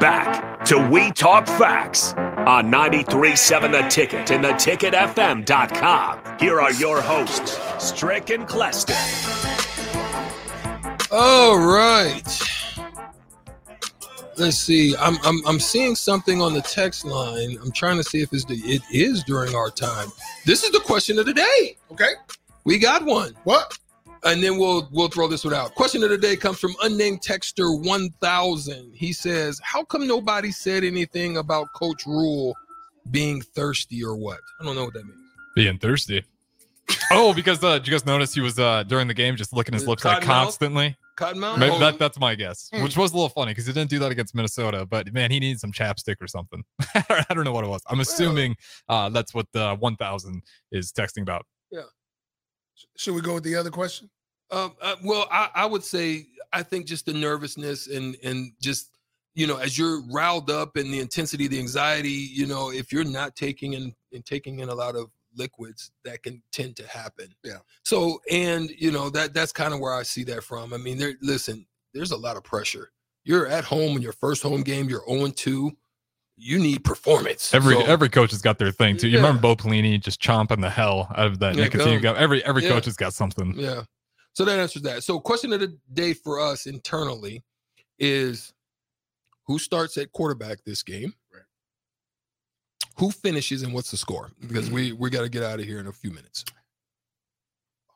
Back to We Talk Facts on 93.7 The Ticket and theticketfm.com. Here are your hosts, Strick and Cleston. All right. Let's see. I'm, I'm I'm seeing something on the text line. I'm trying to see if it's the, it is during our time. This is the question of the day. Okay. We got one. What? And then we'll we'll throw this one out. Question of the day comes from unnamed texter 1000. He says, "How come nobody said anything about Coach Rhule being thirsty or what?" I don't know what that means. Being thirsty. oh, because uh, did you guys notice he was uh, during the game just licking his lips like Cottonmouth? constantly? Cottonmouth. Maybe Oh, that, that's my guess, Hmm. which was a little funny because he didn't do that against Minnesota. But man, he needs some chapstick or something. I don't know what it was. I'm assuming uh, that's what the 1000 is texting about. Should we go with the other question? Um, uh, well, I, I would say I think just the nervousness and and just you know as you're riled up and the intensity, the anxiety. You know, if you're not taking in and taking in a lot of liquids, that can tend to happen. Yeah. So and you know that that's kind of where I see that from. I mean, there. Listen, there's a lot of pressure. You're at home in your first home game. You're 0 2. You need performance. Every So- every coach has got their thing too. You Yeah. remember Bo Pelini just chomping the hell out of that Yeah, nicotine gum. Every every Yeah. coach has got something. Yeah. So that answers that. So question of the day for us internally is who starts at quarterback this game? Right. Who finishes and what's the score? Because we we got to get out of here in a few minutes.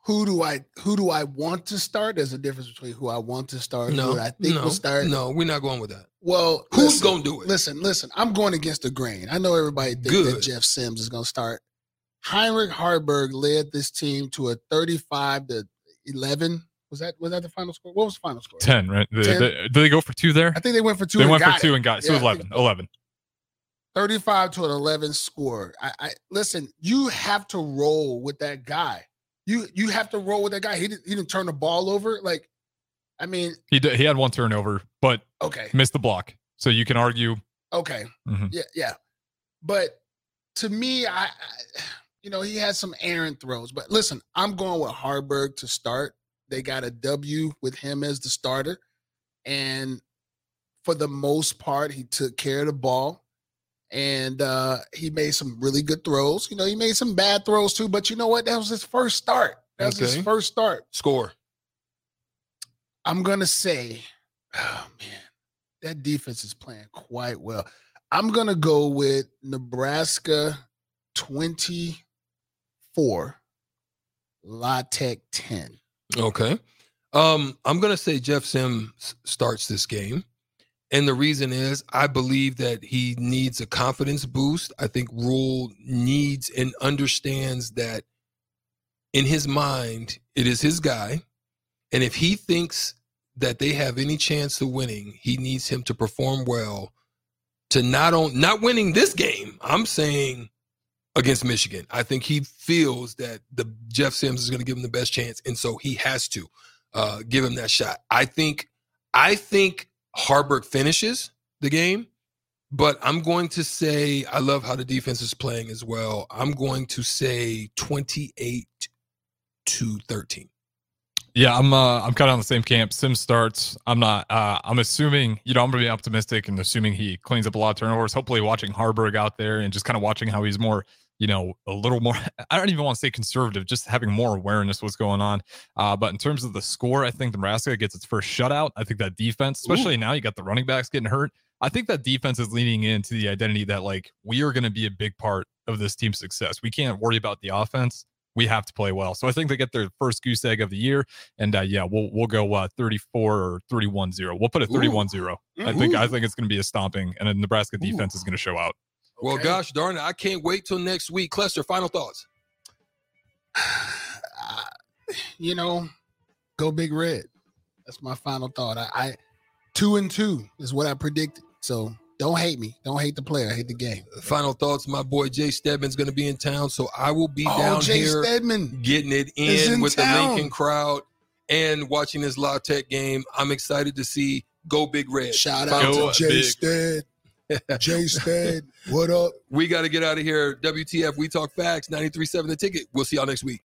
Who do I who do I want to start? There's a difference between who I want to start and No, who I think no, will start. No, we're not going with that. Well, Who's listen, gonna do it? Listen, listen. I'm going against the grain. I know everybody thinks Good. that Jeff Sims is going to start. Heinrich Haarberg led this team to a 35 to 11. Was that was that the final score? What was the final score? 10, right? They- 10. they- did they go for two there? I think they went for two. They and went for two it. and got it. So Yeah, 11. 11. 35 to an 11 score. I, I listen, you have to roll with that guy. You you have to roll with that guy. He didn't he didn't turn the ball over. Like, I mean, He did, he had one turnover, but okay, missed the block. So you can argue. okay, Mhm. yeah, yeah. But to me, I, I you know, he had some errant throws. But listen, I'm going with Haarberg to start. They got a W with him as the starter. And for the most part, he took care of the ball. And uh, he made some really good throws. You know, he made some bad throws too, but you know what? That was his first start. That was Okay. his first start. Score. I'm gonna say, oh man, that defense is playing quite well. I'm gonna go with Nebraska 24, La Tech 10. Okay. Um, I'm gonna say Jeff Sims starts this game. And the reason is I believe that he needs a confidence boost. I think Rhule needs and understands that in his mind, it is his guy. And if he thinks that they have any chance of winning, he needs him to perform well to not on not winning this game. I'm saying against Michigan. I think he feels that the Jeff Sims is going to give him the best chance, and so he has to uh, give him that shot. I think I think Haarberg finishes the game, but I'm going to say I love how the defense is playing as well. I'm going to say 28 to 13. Yeah, I'm uh, I'm kind of on the same camp. Sim starts. I'm not. Uh, I'm assuming you know I'm gonna be optimistic and assuming he cleans up a lot of turnovers. Hopefully, watching Haarberg out there and just kind of watching how he's more you know a little more. I don't even want to say conservative, just having more awareness of what's going on. Uh, but in terms of the score, I think Nebraska gets its first shutout. I think that defense, especially now, you got the running backs getting hurt. I think that defense is leaning into the identity that like we are going to be a big part of this team's success. We can't worry about the offense. We have to play well. So I think they get their first goose egg of the year. And uh, yeah, we'll we'll go uh, 34 or 31-0. We'll put a 31-0. I think I think it's going to be a stomping, and the Nebraska defense is going to show out. Well, Okay. gosh darn it, I can't wait till next week. Cluster, final thoughts. Uh, you know, go big red. That's my final thought. I, I two and two is what I predicted. So don't hate me. Don't hate the player. I hate the game. Final thoughts. My boy Jay Stedman's going to be in town, so I will be Oh, down Jay here Stedman. getting it in, in with town. the Lincoln crowd and watching this La Tech game. I'm excited to see Go Big Red. Shout Final out to Jay big. Jay Stead. What up? We got to get out of here. WTF, We Talk Facts, 93.7 The Ticket. We'll see y'all next week.